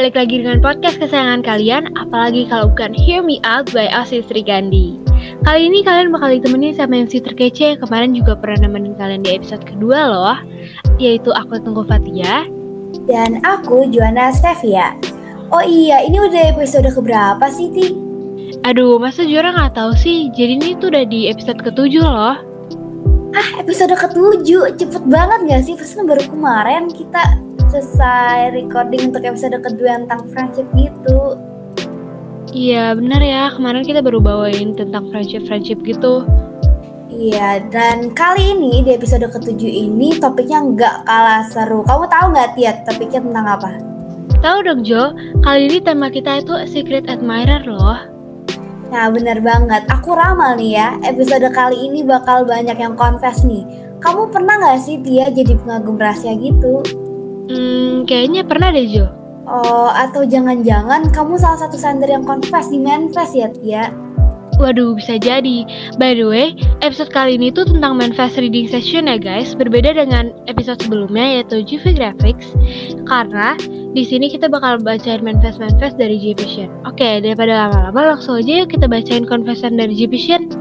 balik lagi dengan podcast kesayangan kalian, apalagi kalau bukan Hear Me Out by Asis Sri Gandhi. Kali ini kalian bakal ditemenin sama MC terkece yang kemarin juga pernah nemenin kalian di episode kedua loh, yaitu aku Tunggu Fatia. Dan aku Joanna Stevia. Oh iya, ini udah episode keberapa sih, Ti? Aduh, masa Juara nggak tahu sih? Jadi ini tuh udah di episode ketujuh loh. Ah, episode ketujuh, cepet banget gak sih? Pas baru kemarin kita selesai recording untuk episode kedua tentang friendship gitu. Iya bener ya, kemarin kita baru bawain tentang friendship-friendship gitu. Iya, dan kali ini di episode ketujuh ini topiknya nggak kalah seru. Kamu tahu nggak Tiat topiknya tentang apa? Tahu dong Jo, kali ini tema kita itu Secret Admirer loh. Nah bener banget, aku ramal nih ya, episode kali ini bakal banyak yang confess nih. Kamu pernah nggak sih Tia jadi pengagum rahasia gitu? Hmm, kayaknya pernah deh Jo. Oh, atau jangan-jangan kamu salah satu sender yang confess di manifest ya, Tia? Waduh, bisa jadi. By the way, episode kali ini tuh tentang manifest reading session ya guys. Berbeda dengan episode sebelumnya yaitu GV Graphics. Karena di sini kita bakal bacain manifest-manifest dari G Vision. Oke, daripada lama-lama langsung aja yuk kita bacain confession dari G Vision.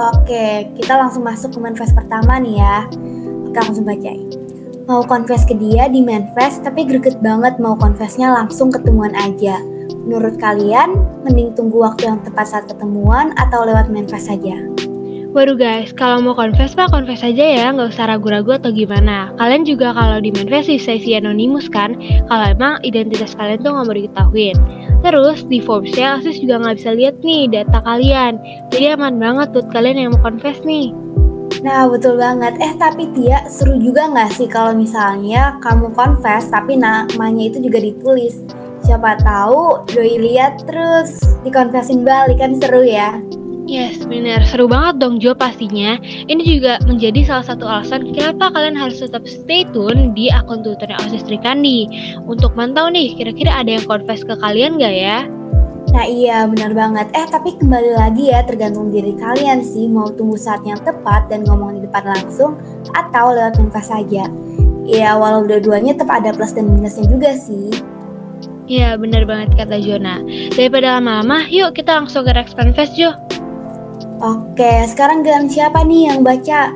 Oke, kita langsung masuk ke manifest pertama nih ya. Kita langsung bacain mau confess ke dia di manifest tapi greget banget mau confessnya langsung ketemuan aja. Menurut kalian, mending tunggu waktu yang tepat saat ketemuan atau lewat manifest saja? Waduh guys, kalau mau confess pak confess aja ya, nggak usah ragu-ragu atau gimana. Kalian juga kalau di manifest bisa isi anonimus kan, kalau emang identitas kalian tuh nggak mau diketahuin. Terus di Forbes ya, Asus juga nggak bisa lihat nih data kalian, jadi aman banget buat kalian yang mau confess nih. Nah betul banget. Eh tapi Tia seru juga nggak sih kalau misalnya kamu confess tapi namanya itu juga ditulis. Siapa tahu doi lihat terus dikonfesin balik kan seru ya. Yes, benar. Seru banget dong Jo pastinya. Ini juga menjadi salah satu alasan kenapa kalian harus tetap stay tune di akun Twitternya Osis Trikandi untuk mantau nih kira-kira ada yang confess ke kalian gak ya? Nah iya benar banget. Eh tapi kembali lagi ya tergantung diri kalian sih mau tunggu saat yang tepat dan ngomong di depan langsung atau lewat muka saja. Ya walau dua-duanya tetap ada plus dan minusnya juga sih. Iya benar banget kata Jona. Daripada lama-lama, yuk kita langsung ke Rex Fest Jo. Oke, sekarang giliran siapa nih yang baca?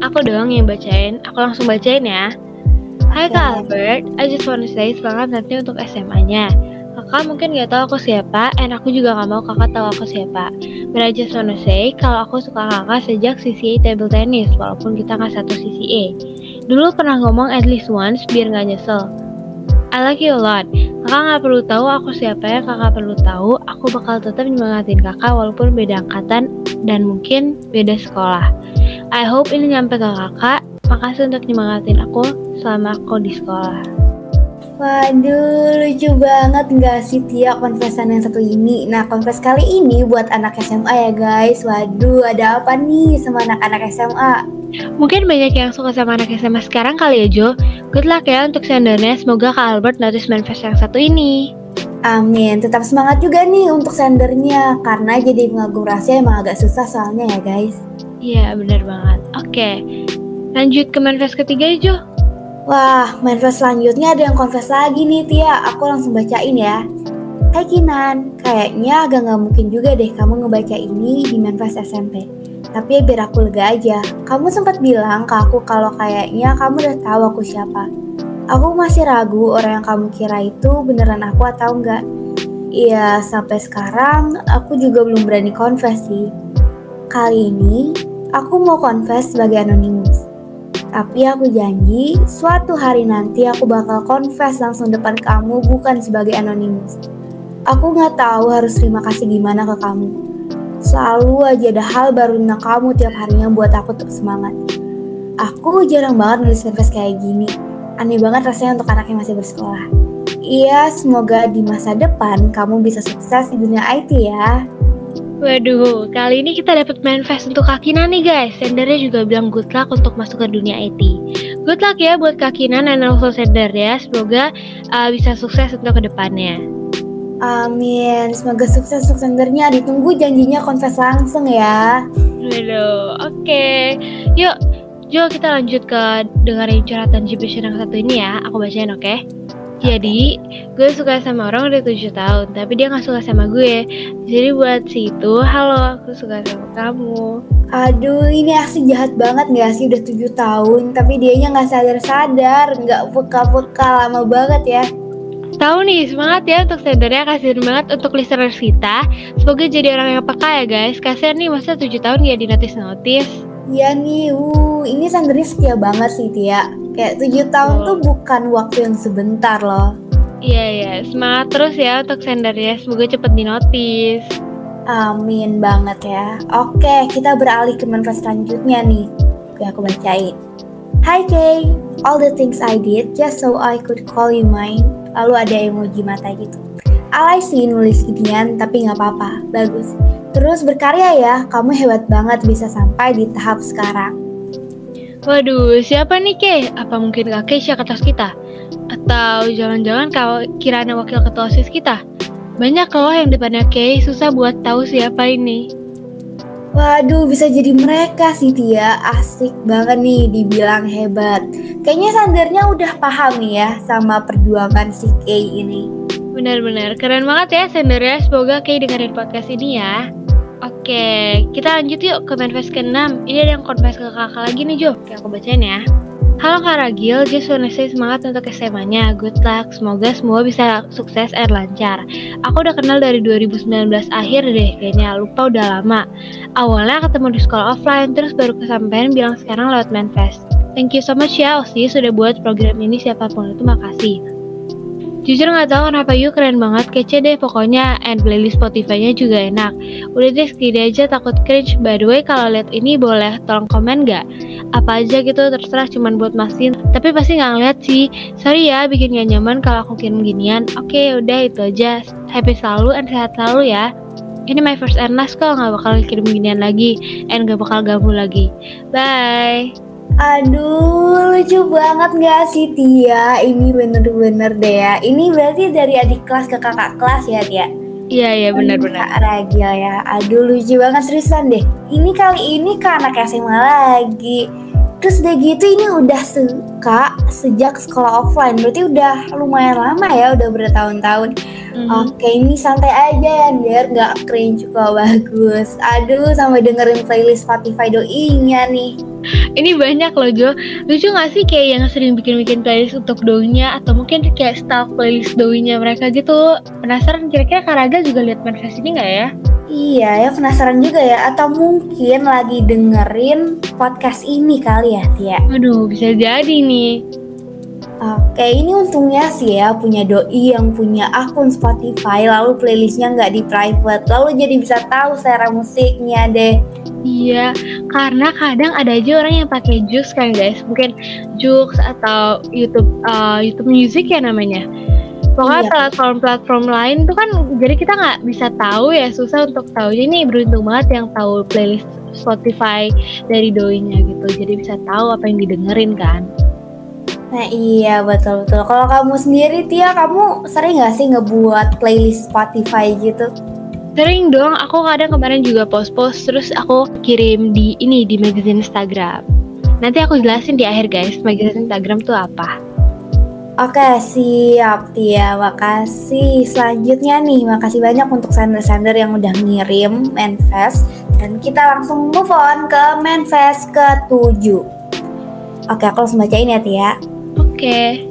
Aku dong yang bacain. Aku langsung bacain ya. Hai Kak Albert, I just want to say semangat nanti untuk SMA-nya. Kakak mungkin gak tahu aku siapa, and aku juga gak mau kakak tahu aku siapa. But I just wanna say, kalau aku suka kakak sejak CCA table tennis, walaupun kita gak satu CCA. Dulu pernah ngomong at least once, biar gak nyesel. I like you a lot. Kakak gak perlu tahu aku siapa ya, kakak perlu tahu, aku bakal tetap nyemangatin kakak walaupun beda angkatan dan mungkin beda sekolah. I hope ini nyampe ke kakak, makasih untuk nyemangatin aku selama aku di sekolah. Waduh, lucu banget nggak sih Tia konfesan yang satu ini? Nah, konfes kali ini buat anak SMA ya guys. Waduh, ada apa nih sama anak-anak SMA? Mungkin banyak yang suka sama anak SMA sekarang kali ya Jo. Good luck ya untuk sendernya. Semoga Kak Albert notice manifest yang satu ini. Amin, tetap semangat juga nih untuk sendernya Karena jadi pengagum rahasia emang agak susah soalnya ya guys Iya bener banget Oke, lanjut ke manifest ketiga ya Jo Wah, manifest selanjutnya ada yang confess lagi nih Tia. Aku langsung bacain ya. Hai Kinan, kayaknya agak nggak mungkin juga deh kamu ngebaca ini di manifest SMP. Tapi ya biar aku lega aja. Kamu sempat bilang ke aku kalau kayaknya kamu udah tahu aku siapa. Aku masih ragu orang yang kamu kira itu beneran aku atau enggak. Iya, sampai sekarang aku juga belum berani confess sih. Kali ini, aku mau confess sebagai anonimus. Tapi aku janji, suatu hari nanti aku bakal confess langsung depan kamu bukan sebagai anonimus. Aku nggak tahu harus terima kasih gimana ke kamu. Selalu aja ada hal baru tentang kamu tiap harinya buat aku tetap semangat. Aku jarang banget nulis confess kayak gini. Aneh banget rasanya untuk anak yang masih bersekolah. Iya, semoga di masa depan kamu bisa sukses di dunia IT ya. Waduh, kali ini kita dapat manifest untuk Kakina nih guys. Sendernya juga bilang good luck untuk masuk ke dunia IT. Good luck ya buat Kakina dan also sender ya. Semoga uh, bisa sukses untuk ke depannya. Amin. Semoga sukses untuk sendernya. Ditunggu janjinya confess langsung ya. Waduh, oke. Okay. Yuk, Jo kita lanjut ke dengerin curhatan GP yang satu ini ya. Aku bacain oke? Okay? Jadi, gue suka sama orang udah tujuh tahun, tapi dia nggak suka sama gue. Jadi buat situ, halo, aku suka sama kamu. Aduh, ini asli jahat banget gak sih udah tujuh tahun, tapi dianya nggak sadar-sadar, nggak peka-peka lama banget ya. Tahu nih, semangat ya untuk sadarnya, kasihan banget untuk listeners kita. Semoga jadi orang yang peka ya guys. Kasihan nih, masa tujuh tahun ya di notis-notis. Iya nih, uh, ini sandernya setia banget sih Tia. Kayak tujuh tahun tuh bukan waktu yang sebentar loh. Iya ya, semangat terus ya untuk sendernya. Semoga cepet di notis. Amin banget ya. Oke, kita beralih ke manfaat selanjutnya nih. Oke, aku bacain. Hi Kay, all the things I did just so I could call you mine. Lalu ada emoji mata gitu. Alay sih nulis ginian, tapi nggak apa-apa, bagus. Terus berkarya ya, kamu hebat banget bisa sampai di tahap sekarang. Waduh, siapa nih Kay? Apa mungkin Kak Keisha ketua kita? Atau jangan-jangan kau kirana wakil ketua OSIS kita? Banyak loh yang depannya Kay, susah buat tahu siapa ini. Waduh, bisa jadi mereka sih Tia. Asik banget nih dibilang hebat. Kayaknya Sandernya udah paham nih ya sama perjuangan si Kay ini. Benar-benar keren banget ya sendernya. Semoga Kay dengerin podcast ini ya. Oke, kita lanjut yuk ke manifest ke-6 Ini ada yang confess ke kakak lagi nih Jo. Oke, aku bacain ya. Halo Kak Ragil, just wanna say semangat untuk SMA-nya Good luck, semoga semua bisa sukses and lancar. Aku udah kenal dari 2019 akhir deh kayaknya, lupa udah lama. Awalnya ketemu di sekolah offline, terus baru kesampaian bilang sekarang lewat manifest Thank you so much ya Osi sudah buat program ini siapa pun. Itu makasih Jujur nggak tahu kenapa you keren banget, kece deh pokoknya, and playlist Spotify-nya juga enak. Udah deh segini aja takut cringe. By the way, kalau lihat ini boleh tolong komen nggak? Apa aja gitu, terserah cuman buat masin. Tapi pasti nggak ngeliat sih. Sorry ya, bikin gak nyaman kalau aku kirim ginian. Oke, udah itu aja. Happy selalu and sehat selalu ya. Ini my first and last kok, nggak bakal kirim ginian lagi, and gak bakal ganggu lagi. Bye. Aduh, lucu banget gak sih Tia? Ini bener-bener deh ya. Ini berarti dari adik kelas ke kakak kelas ya Tia? Iya, iya benar-benar. Kak Ragil ya. Aduh, lucu banget seriusan deh. Ini kali ini ke anak SMA lagi. Terus udah gitu ini udah suka sejak sekolah offline. Berarti udah lumayan lama ya, udah bertahun-tahun. Mhm. Oke, ini santai aja ya, biar nggak cringe kok bagus. Aduh, sama dengerin playlist Spotify doinya nih. Ini banyak loh Jo Lucu gak sih kayak yang sering bikin-bikin playlist untuk doinya Atau mungkin kayak style playlist doinya mereka gitu Penasaran kira-kira Kak Raga juga lihat manifest ini gak ya? Iya ya, penasaran juga ya. Atau mungkin lagi dengerin podcast ini kali ya, Tia. Aduh bisa jadi nih Oke, ini untungnya sih ya punya doi yang punya akun Spotify, lalu playlistnya nggak di private, lalu jadi bisa tahu selera musiknya deh. Iya karena kadang ada aja orang yang pakai Joox kan guys Mungkin Joox atau YouTube uh, YouTube Music ya namanya Pokoknya Iya. platform-platform lain tuh kan jadi kita nggak bisa tahu ya susah untuk tahu. Jadi ini beruntung banget yang tahu playlist Spotify dari doinya gitu. Jadi bisa tahu apa yang didengerin kan. Nah iya betul betul. Kalau kamu sendiri Tia, kamu sering nggak sih ngebuat playlist Spotify gitu? Sering dong, aku kadang kemarin juga post-post terus aku kirim di ini di magazine Instagram. Nanti aku jelasin di akhir guys, magazine Instagram tuh apa. Oke siap Tia, makasih. Selanjutnya nih, makasih banyak untuk sender-sender yang udah ngirim manifest dan kita langsung move on ke manifest ke-7. Oke, aku langsung bacain ya Tia. Oke.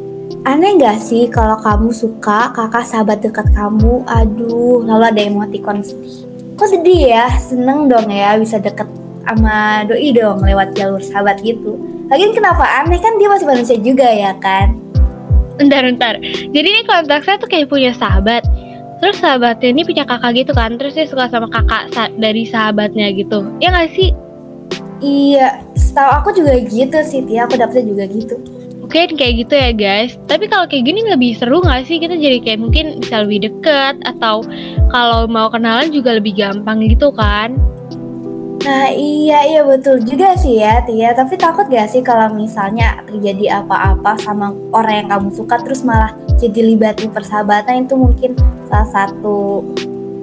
Aneh gak sih kalau kamu suka kakak sahabat dekat kamu, aduh, lalu ada emoticon sedih. Kok sedih ya? Seneng dong ya bisa deket sama doi dong lewat jalur sahabat gitu. Lagian kenapa aneh kan dia masih manusia juga ya kan? Bentar, bentar. Jadi ini konteksnya tuh kayak punya sahabat. Terus sahabatnya ini punya kakak gitu kan. Terus dia suka sama kakak sa- dari sahabatnya gitu. Ya gak sih? Iya, setahu aku juga gitu sih Tia, aku dapetnya juga gitu. Mungkin kayak gitu ya guys. Tapi kalau kayak gini lebih seru gak sih? Kita jadi kayak mungkin bisa lebih deket. Atau kalau mau kenalan juga lebih gampang gitu kan. Nah iya iya betul juga sih ya Tia Tapi takut gak sih kalau misalnya terjadi apa-apa sama orang yang kamu suka Terus malah jadi libatin persahabatan itu mungkin salah satu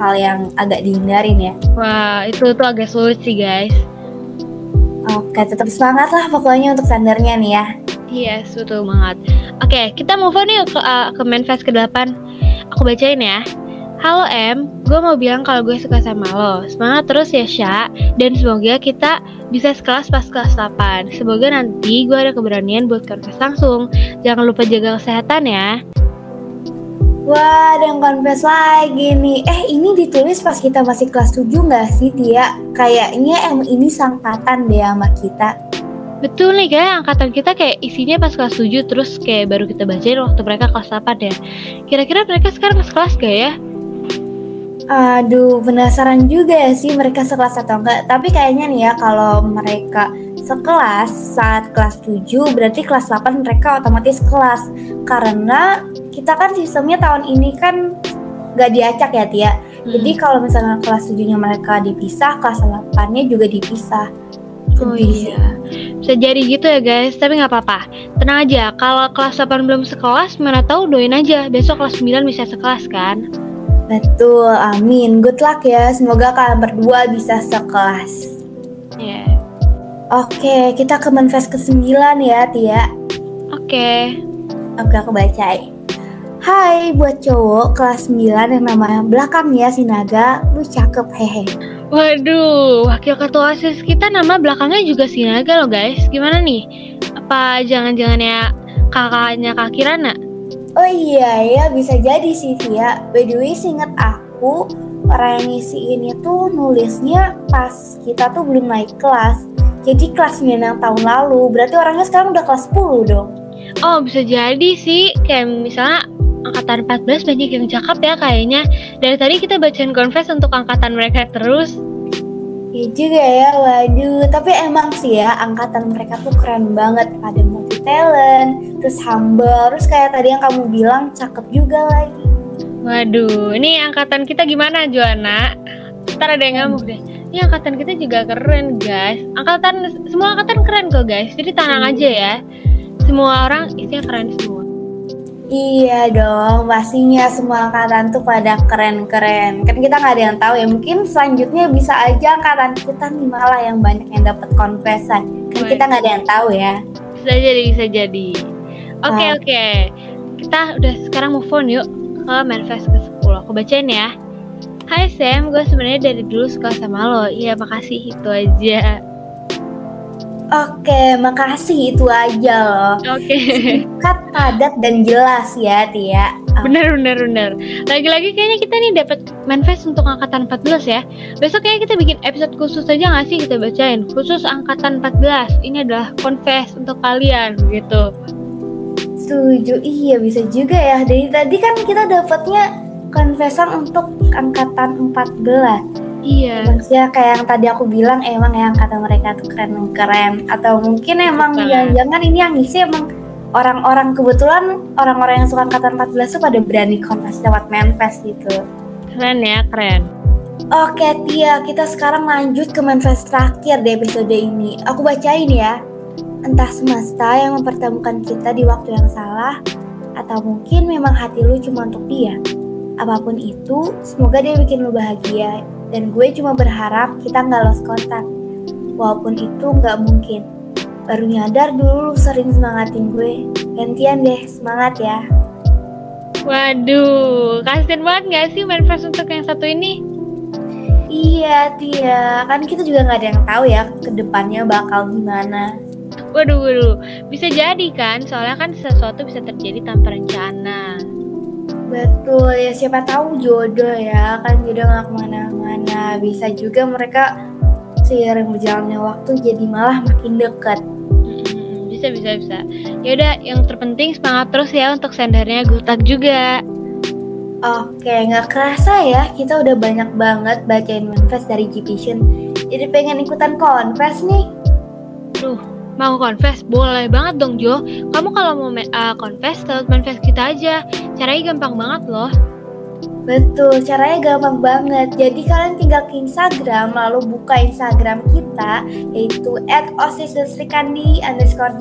hal yang agak dihindarin ya Wah, itu tuh agak sulit sih guys. Oke tetap semangat lah pokoknya untuk sandarnya nih ya Yes, betul banget. Oke, kita move on yuk ke, uh, ke manifest ke-8. Aku bacain ya. Halo M, gue mau bilang kalau gue suka sama lo. Semangat terus ya Sya, dan semoga kita bisa sekelas pas kelas 8. Semoga nanti gue ada keberanian buat konfes langsung. Jangan lupa jaga kesehatan ya. Wah, ada yang confess lagi nih. Eh, ini ditulis pas kita masih kelas 7 gak sih, Tia? Kayaknya em ini sangkatan deh sama kita. Betul nih kayak angkatan kita kayak isinya pas kelas 7 terus kayak baru kita bacain waktu mereka kelas 8 ya. Kira-kira mereka sekarang sekelas gak ya? Aduh, penasaran juga ya sih mereka sekelas atau enggak. Tapi kayaknya nih ya kalau mereka sekelas saat kelas 7 berarti kelas 8 mereka otomatis kelas. Karena kita kan sistemnya tahun ini kan nggak diacak ya Tia. Hmm. Jadi kalau misalnya kelas 7-nya mereka dipisah, kelas 8-nya juga dipisah. Oh iya, bisa jadi gitu ya guys, tapi nggak apa-apa. Tenang aja, kalau kelas 8 belum sekelas, mana tahu doain aja, besok kelas 9 bisa sekelas kan? Betul, amin. Good luck ya. Semoga kalian berdua bisa sekelas. Ya. Yeah. Oke, kita ke manifest ke-9 ya, Tia. Oke. Oke, aku bacain. Hai, buat cowok kelas 9 yang namanya belakangnya si Naga, lu cakep, hehe. Waduh, wakil ketua OSIS kita nama belakangnya juga si Naga loh guys. Gimana nih? Apa jangan-jangan ya kakaknya Kak Kirana? Oh iya ya bisa jadi sih Tia. By the way inget aku orang yang ngisi ini tuh nulisnya pas kita tuh belum naik kelas. Jadi kelas 9 yang tahun lalu. Berarti orangnya sekarang udah kelas 10 dong. Oh bisa jadi sih. Kayak misalnya angkatan 14 banyak yang cakep ya kayaknya. Dari tadi kita bacain confess untuk angkatan mereka terus. Iya juga ya, waduh. Tapi emang sih ya, angkatan mereka tuh keren banget. Pada multi talent, terus humble, terus kayak tadi yang kamu bilang cakep juga lagi. Waduh, ini angkatan kita gimana Joanna? Ntar ada yang ngamuk deh. Ini angkatan kita juga keren guys. Angkatan semua angkatan keren kok guys. Jadi tenang aja ya. Semua orang isinya keren semua. Iya dong, pastinya semua angkatan tuh pada keren-keren. Kan kita nggak ada yang tahu ya. Mungkin selanjutnya bisa aja angkatan kita nih malah yang banyak yang dapat konfesan. Kan kita nggak ada yang tahu ya. Bisa jadi, bisa jadi. Oke okay, nah. oke, okay. kita udah sekarang move on yuk ke manifest ke 10 Aku bacain ya. Hai Sam, gue sebenarnya dari dulu suka sama lo. Iya makasih itu aja. Oke, makasih itu aja loh. Oke. Singkat, padat dan jelas ya, Tia. Bener, bener, bener. Lagi-lagi kayaknya kita nih dapat manifest untuk angkatan 14 ya. Besok kayaknya kita bikin episode khusus aja nggak sih kita bacain? Khusus angkatan 14. Ini adalah confess untuk kalian gitu. Setuju, iya bisa juga ya. Dari tadi kan kita dapatnya confessan untuk angkatan 14 Iya. Maksudnya kayak yang tadi aku bilang emang yang kata mereka tuh keren-keren atau mungkin emang jangan-jangan ini yang ngisi emang orang-orang kebetulan orang-orang yang suka angkatan 14 tuh pada berani kontes lewat manifest gitu. Keren ya, keren. Oke Tia, kita sekarang lanjut ke manifest terakhir di episode ini. Aku bacain ya. Entah semesta yang mempertemukan kita di waktu yang salah, atau mungkin memang hati lu cuma untuk dia. Apa pun itu, semoga dia bikin lu bahagia dan gue cuma berharap kita nggak lost kontak. Walaupun itu nggak mungkin. Baru nyadar dulu sering semangatin gue. Gantian deh, semangat ya. Waduh, kasian banget gak sih manifest untuk yang satu ini? Iya, Tia. Kan kita juga nggak ada yang tahu ya ke depannya bakal gimana. Waduh, waduh. Bisa jadi kan, soalnya kan sesuatu bisa terjadi tanpa rencana. Betul ya siapa tahu jodoh ya kan jodoh nggak ke mana-mana bisa juga mereka seiring berjalannya waktu jadi malah makin dekat. bisa bisa bisa. Ya udah yang terpenting semangat terus ya untuk sendernya gutak juga. Oke, nggak kerasa ya, kita udah banyak banget bacain manifest dari G-Vision. Jadi pengen ikutan konvers nih. Duh, Mau confess? Boleh banget dong Jo. Kamu kalau mau uh, confess, lewat manifest kita aja. Caranya gampang banget loh. Betul, caranya gampang banget. Jadi kalian tinggal ke Instagram, lalu buka Instagram kita, yaitu at underscore.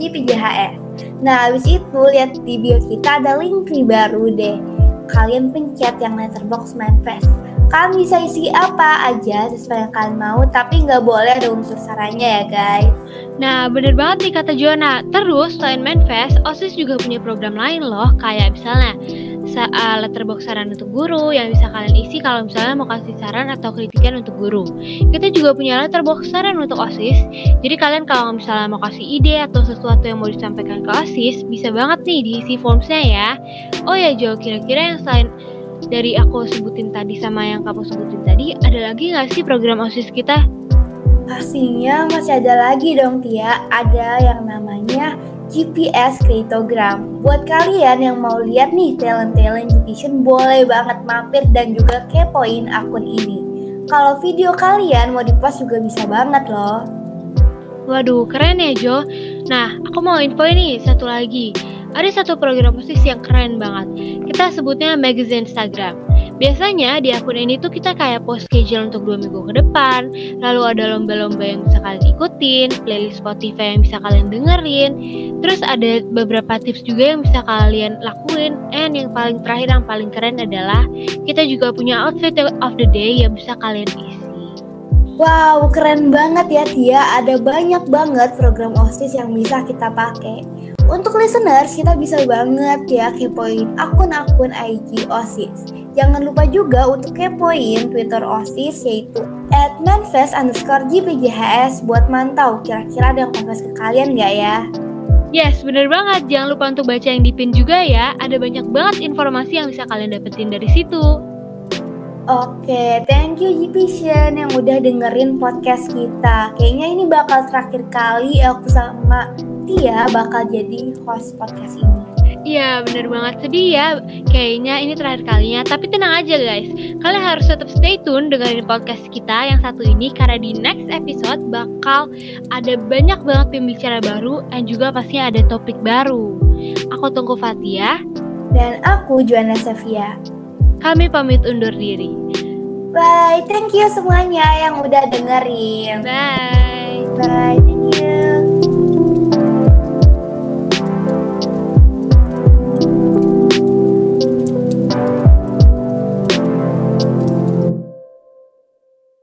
Nah, habis itu lihat di bio kita ada link baru deh. Kalian pencet yang letterbox manifest. Kalian bisa isi apa aja sesuai yang kalian mau, tapi nggak boleh ada unsur sarannya ya guys. Nah, bener banget nih kata Joanna. Terus, selain Manfest, OSIS juga punya program lain loh, kayak misalnya uh, letterbox saran untuk guru yang bisa kalian isi kalau misalnya mau kasih saran atau kritikan untuk guru. Kita juga punya letterbox saran untuk OSIS. Jadi kalian kalau misalnya mau kasih ide atau sesuatu yang mau disampaikan ke OSIS, bisa banget nih diisi formsnya ya. Oh ya Jo, kira-kira yang selain dari aku sebutin tadi sama yang kamu sebutin tadi, ada lagi nggak sih program OSIS kita? Pastinya masih ada lagi dong Tia, ada yang namanya GPS Creatogram. Buat kalian yang mau lihat nih talent-talent Gvision boleh banget mampir dan juga kepoin akun ini. Kalau video kalian mau dipost juga bisa banget loh. Waduh, keren ya Jo. Nah, aku mau info ini satu lagi. Ada satu program posisi yang keren banget. Kita sebutnya magazine Instagram. Biasanya di akun ini tuh kita kayak post schedule untuk dua minggu ke depan, lalu ada lomba-lomba yang bisa kalian ikutin, playlist Spotify yang bisa kalian dengerin, terus ada beberapa tips juga yang bisa kalian lakuin, and yang paling terakhir yang paling keren adalah kita juga punya outfit of the day yang bisa kalian isi. Wow, keren banget ya Tia. Ada banyak banget program OSIS yang bisa kita pakai. Untuk listeners, kita bisa banget ya kepoin akun-akun IG OSIS. Jangan lupa juga untuk kepoin Twitter OSIS yaitu at underscore buat mantau kira-kira ada yang konfes ke kalian gak ya? Yes, bener banget. Jangan lupa untuk baca yang dipin juga ya. Ada banyak banget informasi yang bisa kalian dapetin dari situ. Oke, thank you Jipishen yang udah dengerin podcast kita. Kayaknya ini bakal terakhir kali aku sama Tia bakal jadi host podcast ini. Iya bener banget. Sedih ya Kayaknya ini terakhir kalinya. Tapi tenang aja guys. Kalian harus tetap stay tune dengerin podcast kita yang satu ini Karena di next episode bakal ada banyak banget pembicara baru Dan juga pastinya ada topik baru. Aku tunggu Fatia Dan aku Juana Sevia Kami pamit undur diri. Bye, thank you semuanya yang udah dengerin. Bye. Bye, thank you